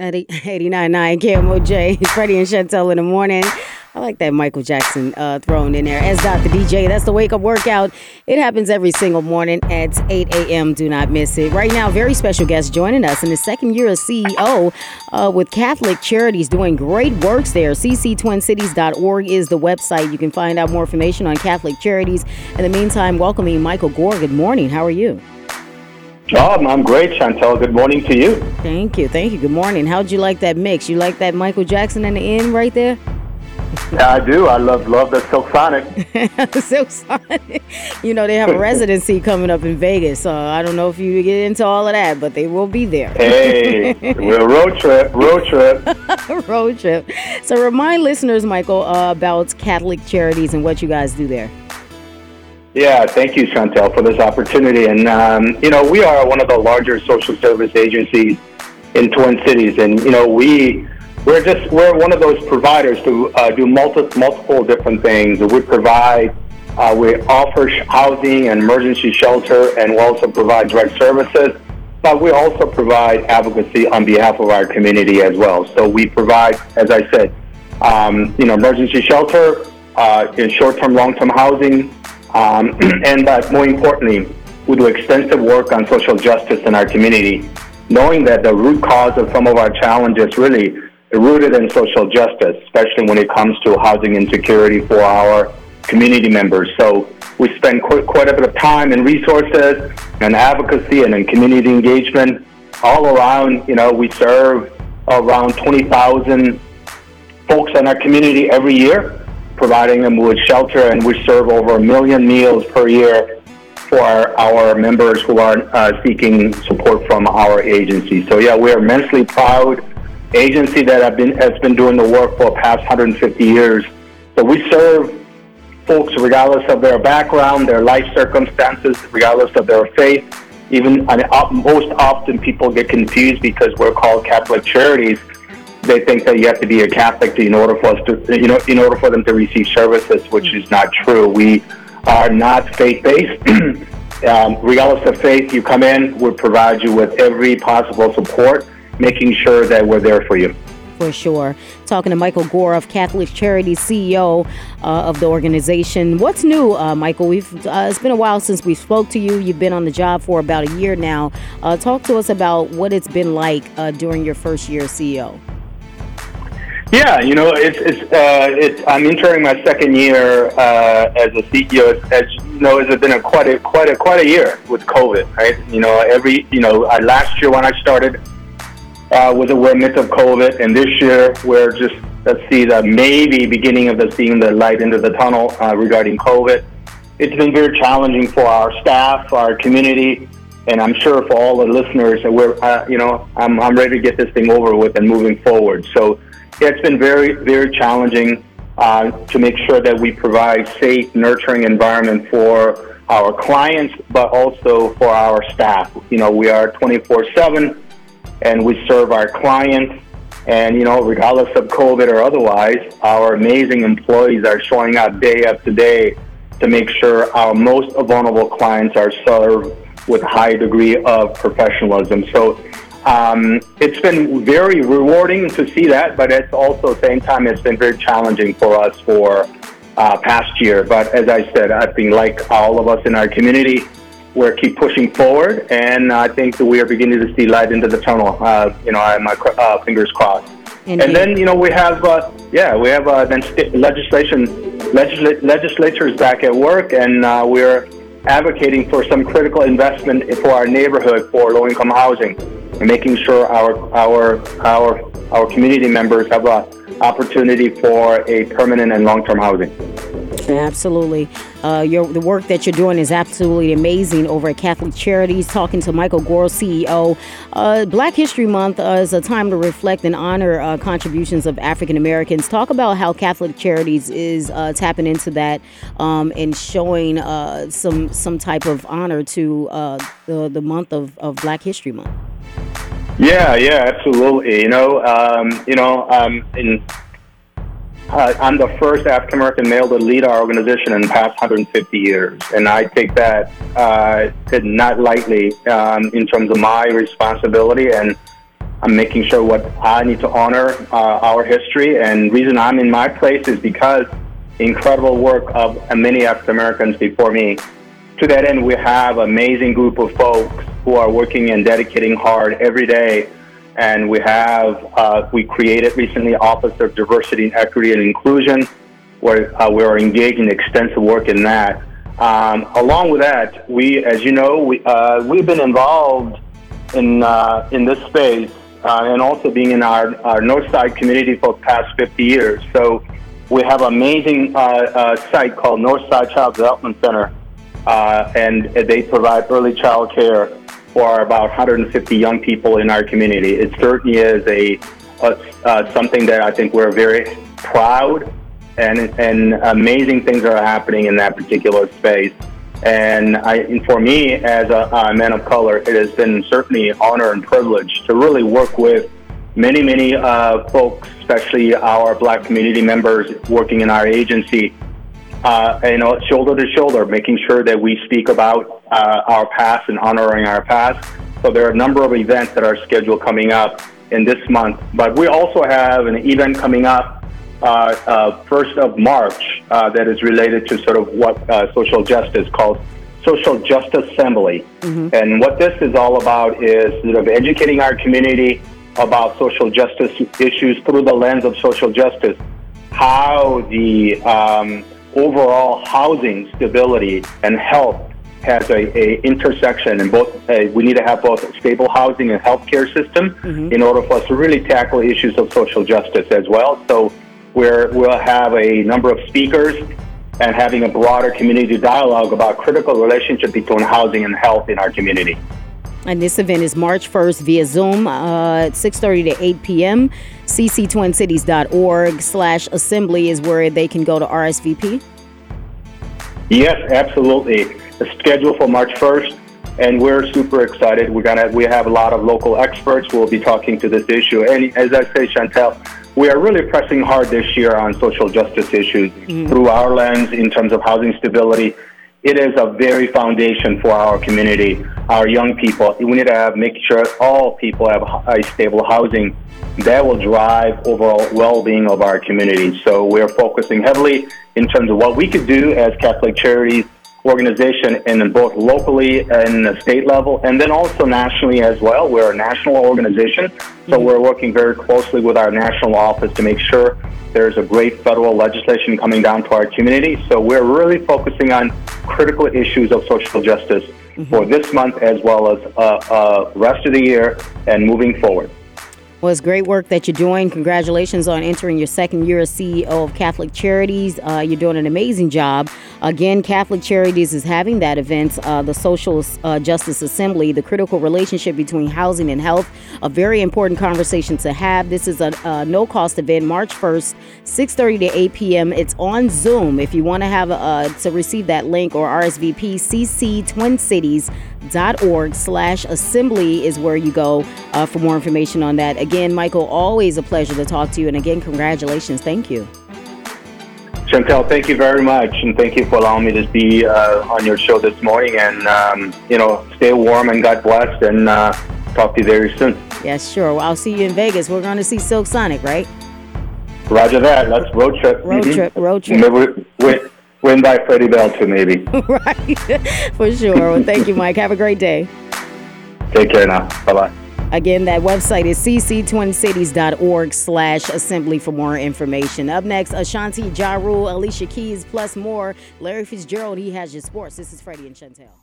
At 89.9 KMOJ, Freddie and Chantel in the morning. I like that Michael Jackson uh, thrown in there. As Dr. DJ, that's the wake up workout. It happens every single morning at 8 a.m. Do not miss it. Right now, very special guest joining us in the second year as CEO uh, with Catholic Charities, doing great works there. cctwincities.org is the website. You can find out more information on Catholic Charities. In the meantime, welcoming Michael Goar. Good morning. How are you? Oh, I'm great, Chantel. Good morning to you. Thank you. Thank you. Good morning. How'd you like that mix? You like that Michael Jackson in the end right there? Yeah, I do. I love love the Silk Sonic. Silk Sonic. You know, they have a residency coming up in Vegas. So I don't know if you get into all of that, but they will be there. Hey, we're road trip, road trip. road trip. So remind listeners, Michael, uh, about Catholic Charities and what you guys do there. Yeah, thank you, Chantel, for this opportunity. And, um, you know, we are one of the larger social service agencies in Twin Cities. And, you know, we, we're just, we're one of those providers to uh, do multi, multiple different things. We provide, uh, we offer housing and emergency shelter, and we also provide direct services. But we also provide advocacy on behalf of our community as well. So we provide, as I said, um, you know, emergency shelter, uh, in short-term, long-term housing, um, and but more importantly, we do extensive work on social justice in our community, knowing that the root cause of some of our challenges really rooted in social justice, especially when it comes to housing insecurity for our community members. So we spend quite, quite a bit of time and resources and advocacy and in community engagement all around. You know, we serve around 20,000 folks in our community every year providing them with shelter, and we serve over a million meals per year for our members who are uh, seeking support from our agency. So yeah, we're immensely proud agency that have been has been doing the work for the past 150 years. So we serve folks regardless of their background, their life circumstances, regardless of their faith. Even and most often, people get confused because we're called Catholic Charities they think that you have to be a Catholic to, in order for us to, you know, in order for them to receive services, which is not true. We are not faith-based. um, regardless of faith, you come in, we'll provide you with every possible support, making sure that we're there for you. For sure. Talking to Michael Goar of Catholic Charities, CEO uh, of the organization. What's new, uh, Michael? We've uh, it's been a while since we spoke to you. You've been on the job for about a year now. Uh, talk to us about what it's been like uh, during your first year as CEO. Yeah, you know, it's it's uh, it's. I'm entering my second year uh, as a CEO. As, as you know, it's been a quite a quite a quite a year with COVID, right? You know, every you know, I, last year when I started uh, was awareness of COVID, and this year we're just let's see the maybe beginning of the seeing the light into the tunnel uh, regarding COVID. It's been very challenging for our staff, our community, and I'm sure for all the listeners. We're uh, you know, I'm I'm ready to get this thing over with and moving forward. So it's been very, very challenging uh, to make sure that we provide safe, nurturing environment for our clients, but also for our staff. You know, we are 24/7, and we serve our clients. And you know, regardless of COVID or otherwise, our amazing employees are showing up day after day to make sure our most vulnerable clients are served with a high degree of professionalism. So um, it's been very rewarding to see that, but it's also at the same time it's been very challenging for us for uh, past year. But as I said, I think like all of us in our community, we're keep pushing forward, and I think that we are beginning to see light into the tunnel. Uh, you know, I have my uh, fingers crossed. Indeed. And then you know we have uh, yeah we have uh, then st- legislation legisl- legislatures back at work, and uh, we're advocating for some critical investment for our neighborhood for low income housing and making sure our our our our community members have a opportunity for a permanent and long-term housing. Absolutely. Uh, your, the work that you're doing is absolutely amazing over at Catholic Charities. Talking to Michael Goar, CEO. Uh, Black History Month uh, is a time to reflect and honor uh, contributions of African Americans. Talk about how Catholic Charities is uh, tapping into that um, and showing uh, some some type of honor to the, the month of, of Black History Month. Yeah, yeah, absolutely. You know, um, you know, um, in, uh, I'm the first African American male to lead our organization in the past 150 years, and I take that uh, not lightly um, in terms of my responsibility and I'm making sure what I need to honor uh, our history. And reason I'm in my place is because incredible work of many African Americans before me. To that end, we have amazing group of folks who are working and dedicating hard every day. And we have uh, we created recently Office of Diversity and Equity and Inclusion, where uh, we are engaged in extensive work in that. Um, along with that, we, as you know, we uh, we've been involved in uh, in this space uh, and also being in our, our North Side community for the past 50 years. So we have an amazing uh, site called Northside Child Development Center, and they provide early child care for about 150 young people in our community. It certainly is a, a something that I think we're very proud and and amazing things are happening in that particular space. And, I, and for me, as a, a, man of color, it has been certainly honor and privilege to really work with many, many uh, folks, especially our black community members working in our agency, uh, you know, shoulder to shoulder, making sure that we speak about uh, our past and honoring our past. So there are a number of events that are scheduled coming up in this month. But we also have an event coming up uh, uh, first of March uh, that is related to sort of what social justice called Social Justice Assembly. Mm-hmm. And what this is all about is sort of educating our community about social justice issues through the lens of social justice, how the um, overall housing stability and health has a, a intersection and both uh, we need to have both a stable housing and healthcare system mm-hmm. in order for us to really tackle issues of social justice as well. So where we'll have a number of speakers and having a broader community dialogue about critical relationship between housing and health in our community. And this event is March 1st via Zoom uh, at 6.30 to 8 p.m. cctwincities.org slash assembly is where they can go to RSVP. Yes, absolutely. The schedule for March 1st, and we're super excited. We're gonna we have a lot of local experts. We'll be talking to this issue, and as I say, Chantel, we are really pressing hard this year on social justice issues mm-hmm. through our lens in terms of housing stability. It is a very foundation for our community, our young people. We need to have, make sure all people have a stable housing that will drive overall well-being of our community. So we're focusing heavily in terms of what we could do as Catholic Charities organization in both locally and the state level, and then also nationally as well. We're a national organization, so mm-hmm. we're working very closely with our national office to make sure there's a great federal legislation coming down to our community. So we're really focusing on critical issues of social justice mm-hmm. for this month as well as uh, uh, rest of the year and moving forward. Well, it's great work that you're doing. Congratulations on entering your second year as CEO of Catholic Charities. Uh, you're doing an amazing job. Again, Catholic Charities is having that event, uh, the Social uh, Justice Assembly, the critical relationship between housing and health. A very important conversation to have. This is a, a no-cost event, March 1st, 6:30 to 8 p.m. It's on Zoom. If you want to have uh, to receive that link or RSVP, cctwincities.org slash assembly is where you go uh, for more information on that. Again, Michael, always a pleasure to talk to you. And again, congratulations. Thank you. Chantel, thank you very much, and thank you for allowing me to be uh, on your show this morning. And um, you know, stay warm and God bless, and uh, talk to you very soon. Yes, sure. Well, I'll see you in Vegas. We're going to see Silk Sonic, right? Roger that. Let's road trip. Road mm-hmm. trip. Road trip. Maybe win, win by Freddie Bell too, maybe. right, for sure. Well, thank you, Mike. Have a great day. Take care now. Bye bye. Again, that website is cctwincities.org slash assembly for more information. Up next, Ashanti Ja Rule, Alicia Keys, plus more. Larry Fitzgerald, he has your sports. This is Freddie and Chantel.